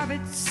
rabbits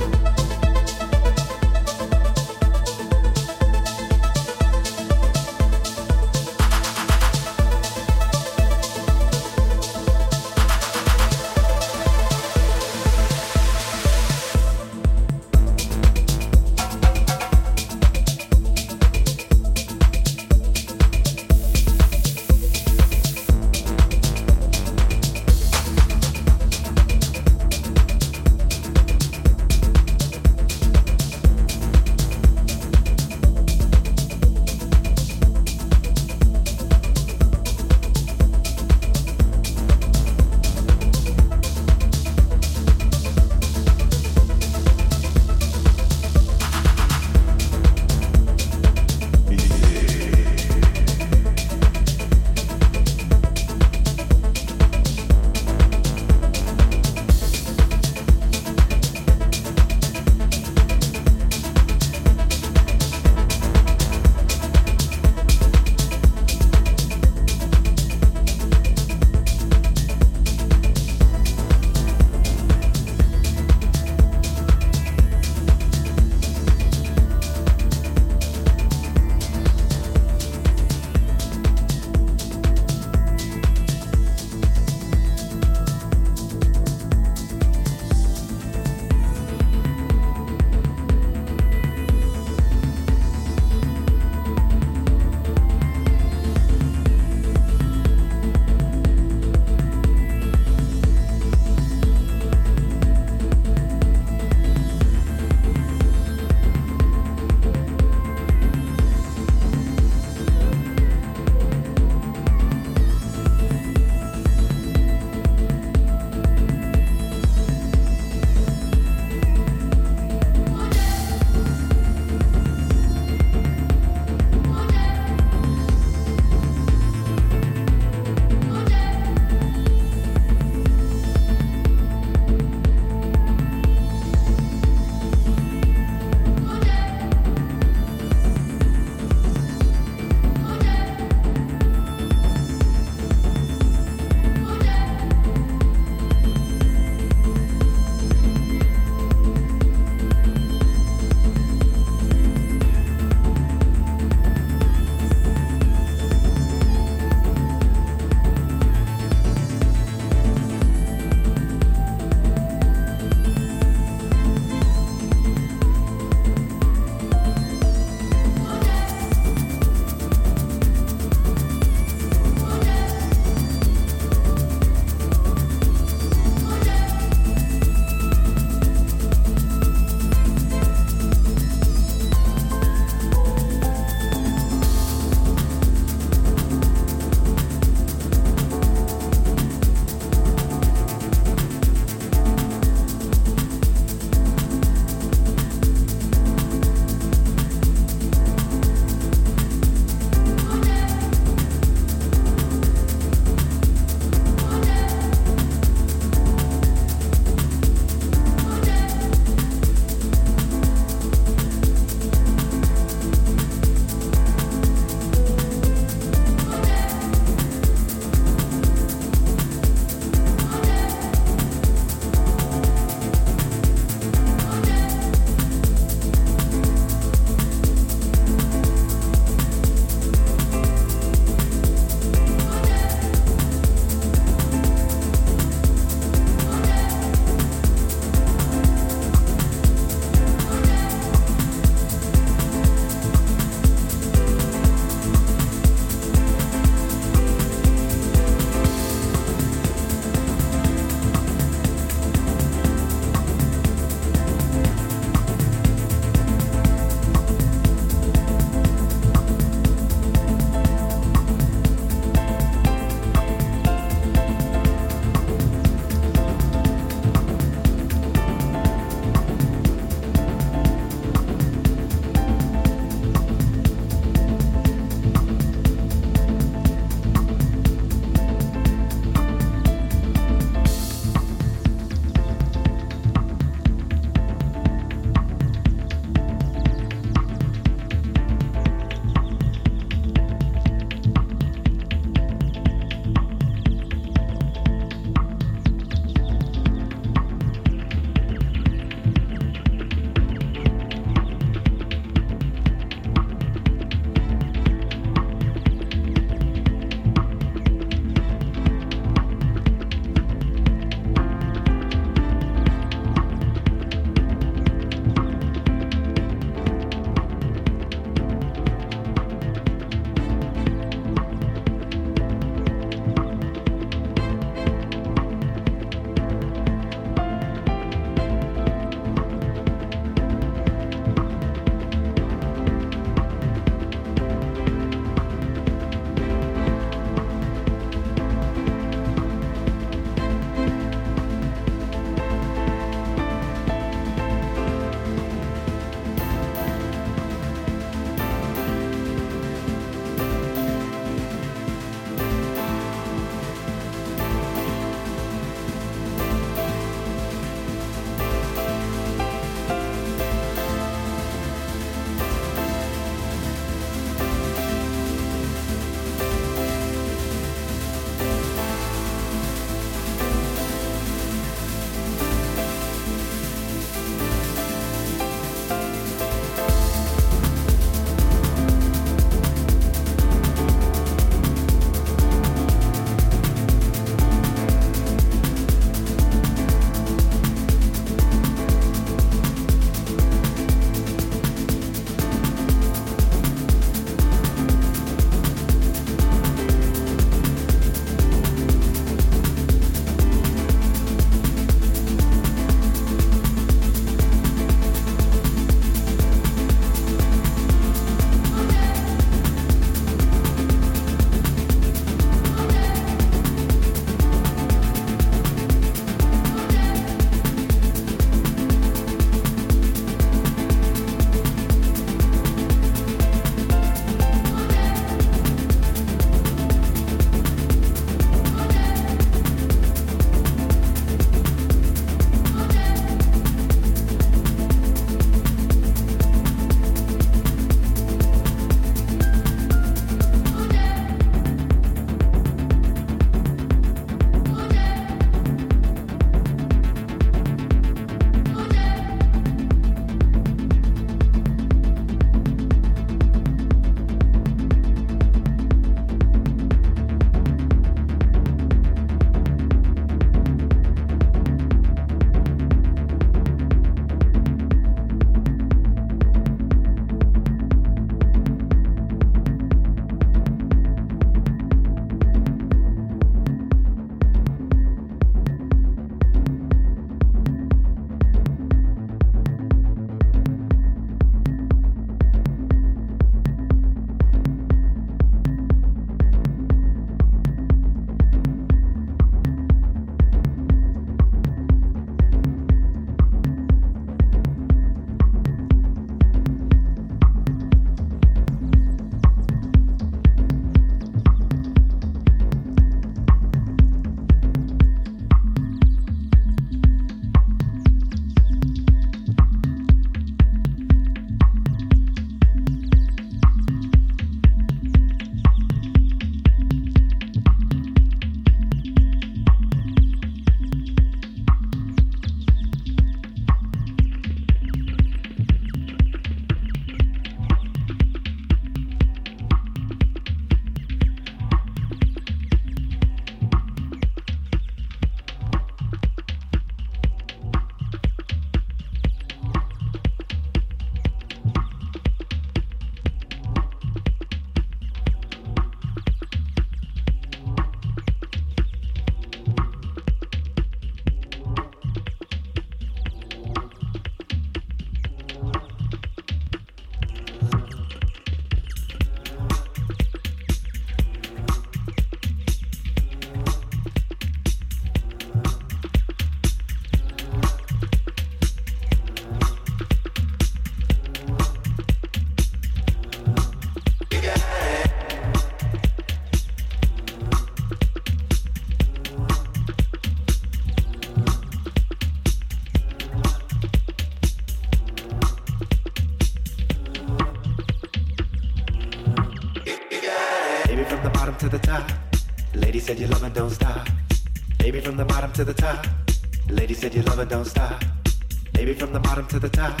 from the bottom to the top.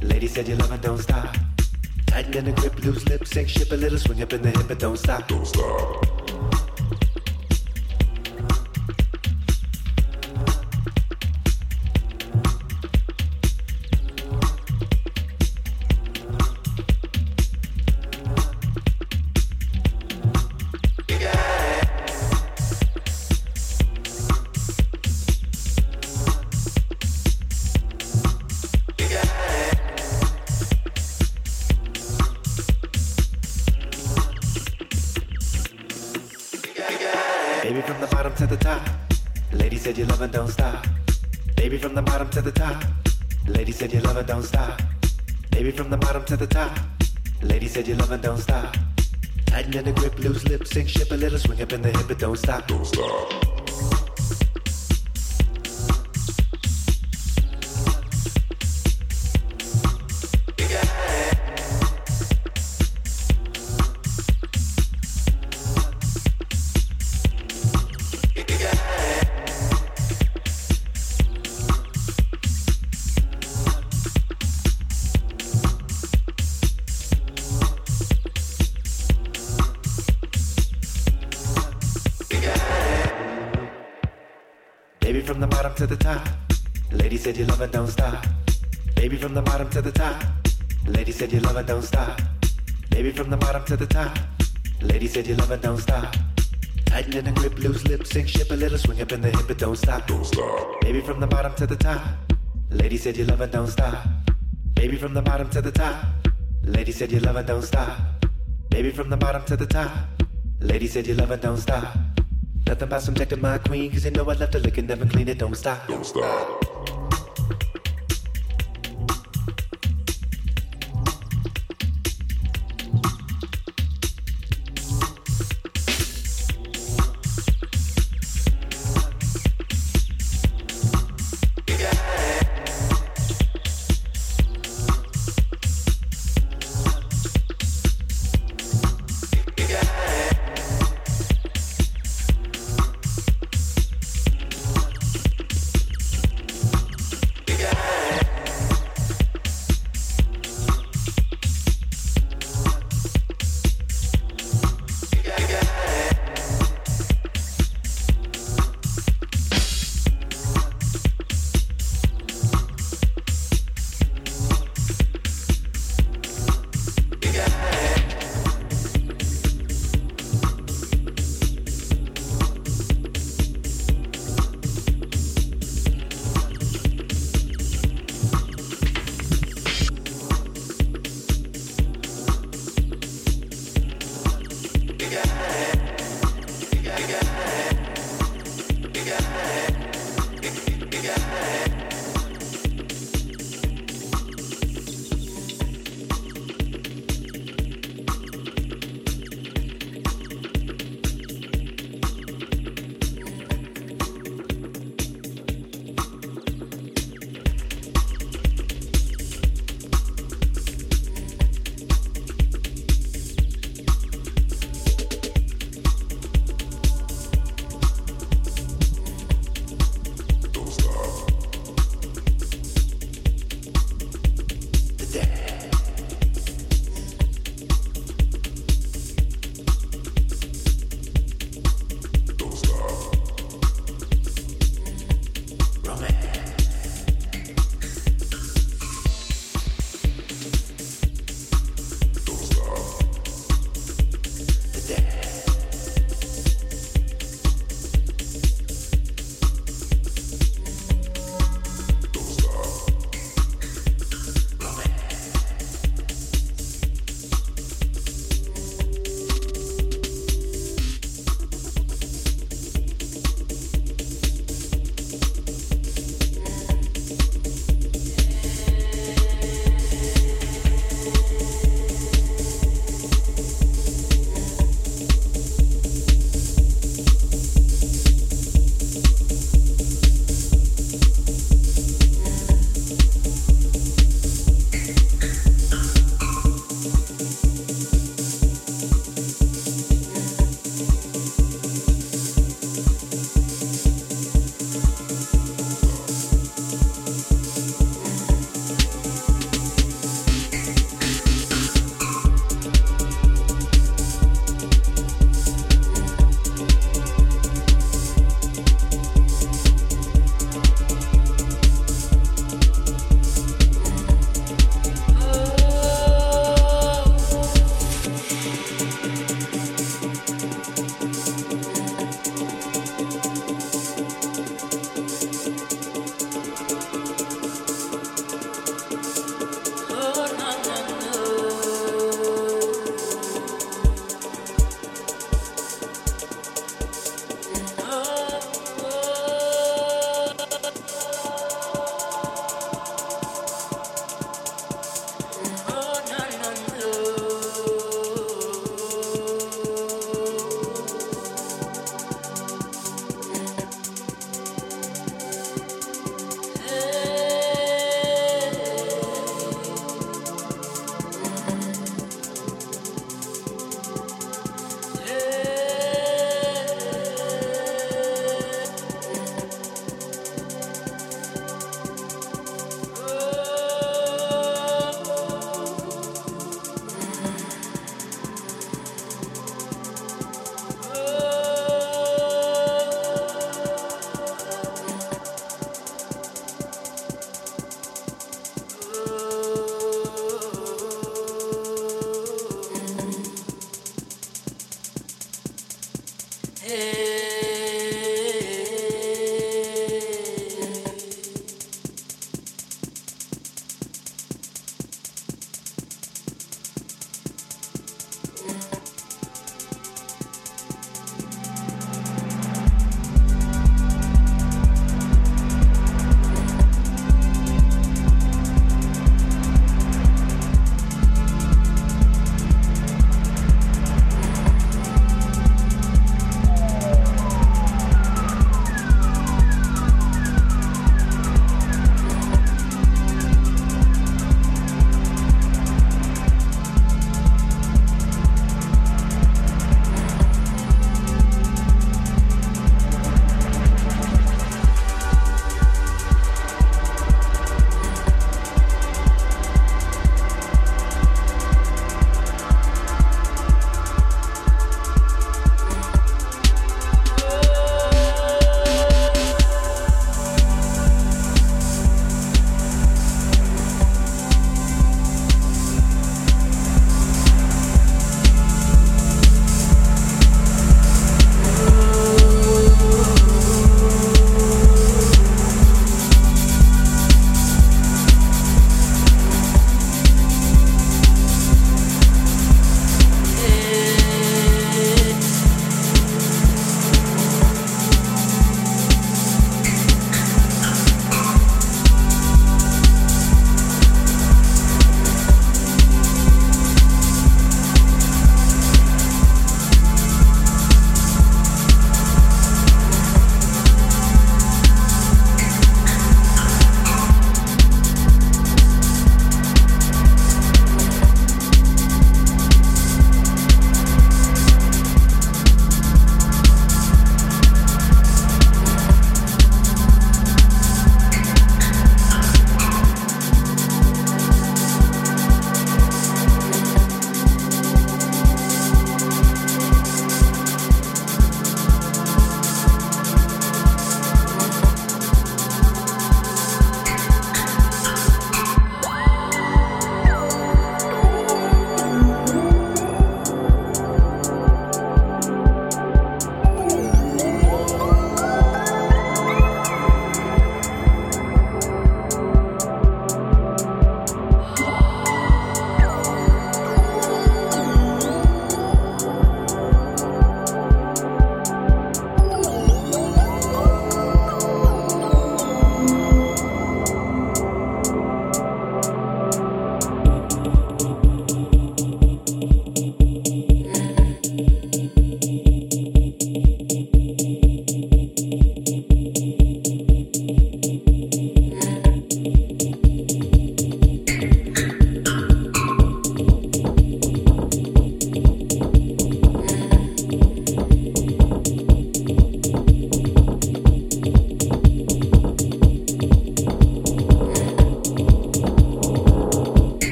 Lady said you love and don't stop. Tighten in the grip, loose lips, sink ship a little, swing up in the hip, but don't stop. don't stop. Baby from the bottom to the top. Lady said you love and don't stop. Baby, from the bottom to the top. Lady said you love and don't stop. Baby, from the bottom to the top. Lady said you love and don't stop. Tighten in the grip, loose lips, sink ship a little, swing up in the hip, but don't stop. Don't stop. Said you love it, don't stop. Baby from the bottom to the top. Lady said you love it, don't stop. Tighten in the grip, loose lip, sink ship a little, swing up in the hip, but don't stop. Don't stop. Baby from the bottom to the top. Lady said you love it, don't stop. Baby from the bottom to the top. Lady said you love and don't stop. Baby from the bottom to the top. Lady said you love it, don't stop. Nothing about subjecting my queen, cause you know I left her licking, never clean it, don't stop. Don't stop.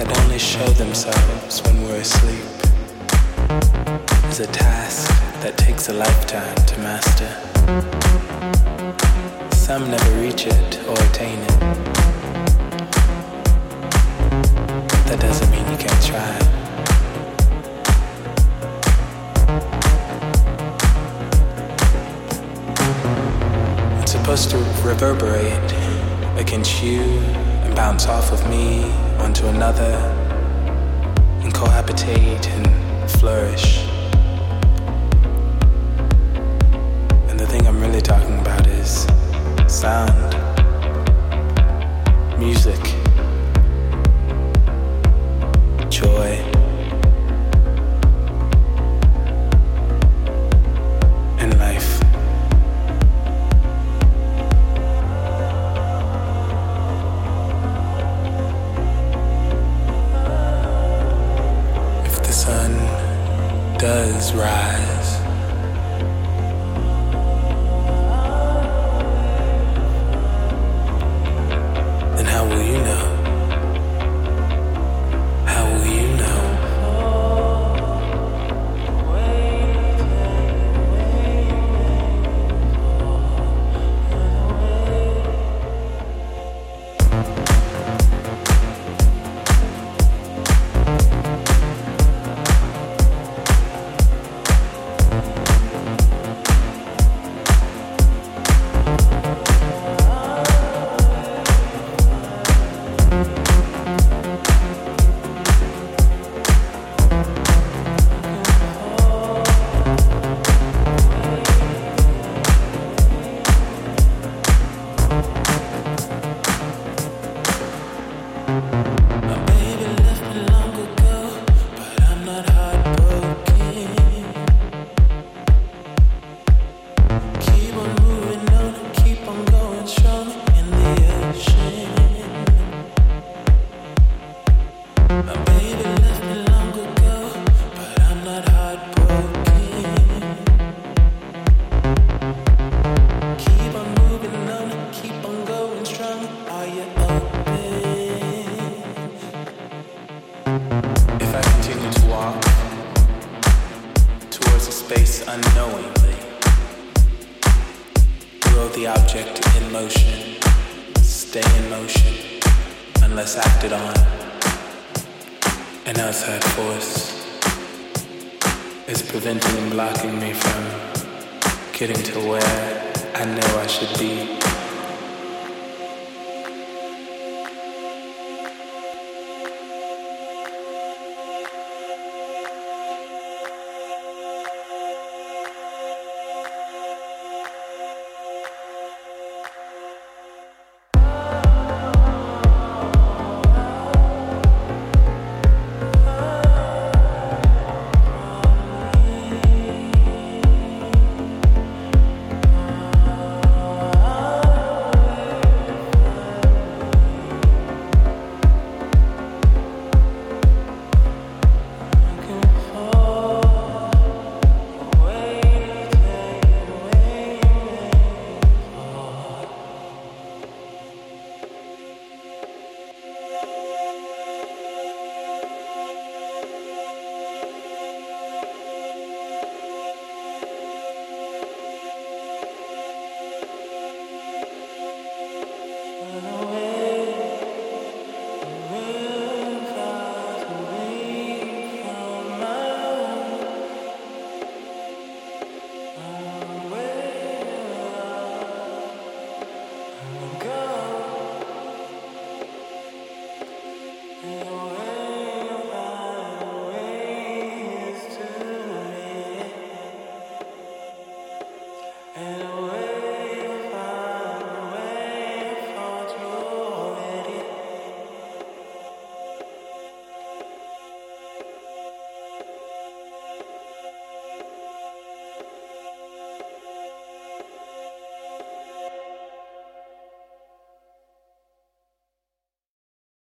that only show themselves when we're asleep is a task that takes a lifetime to master. Some never reach it or attain it. That doesn't mean you can't try. It's supposed to reverberate against you and bounce off of me onto another and cohabitate and flourish. And the thing I'm really talking about is sound, music.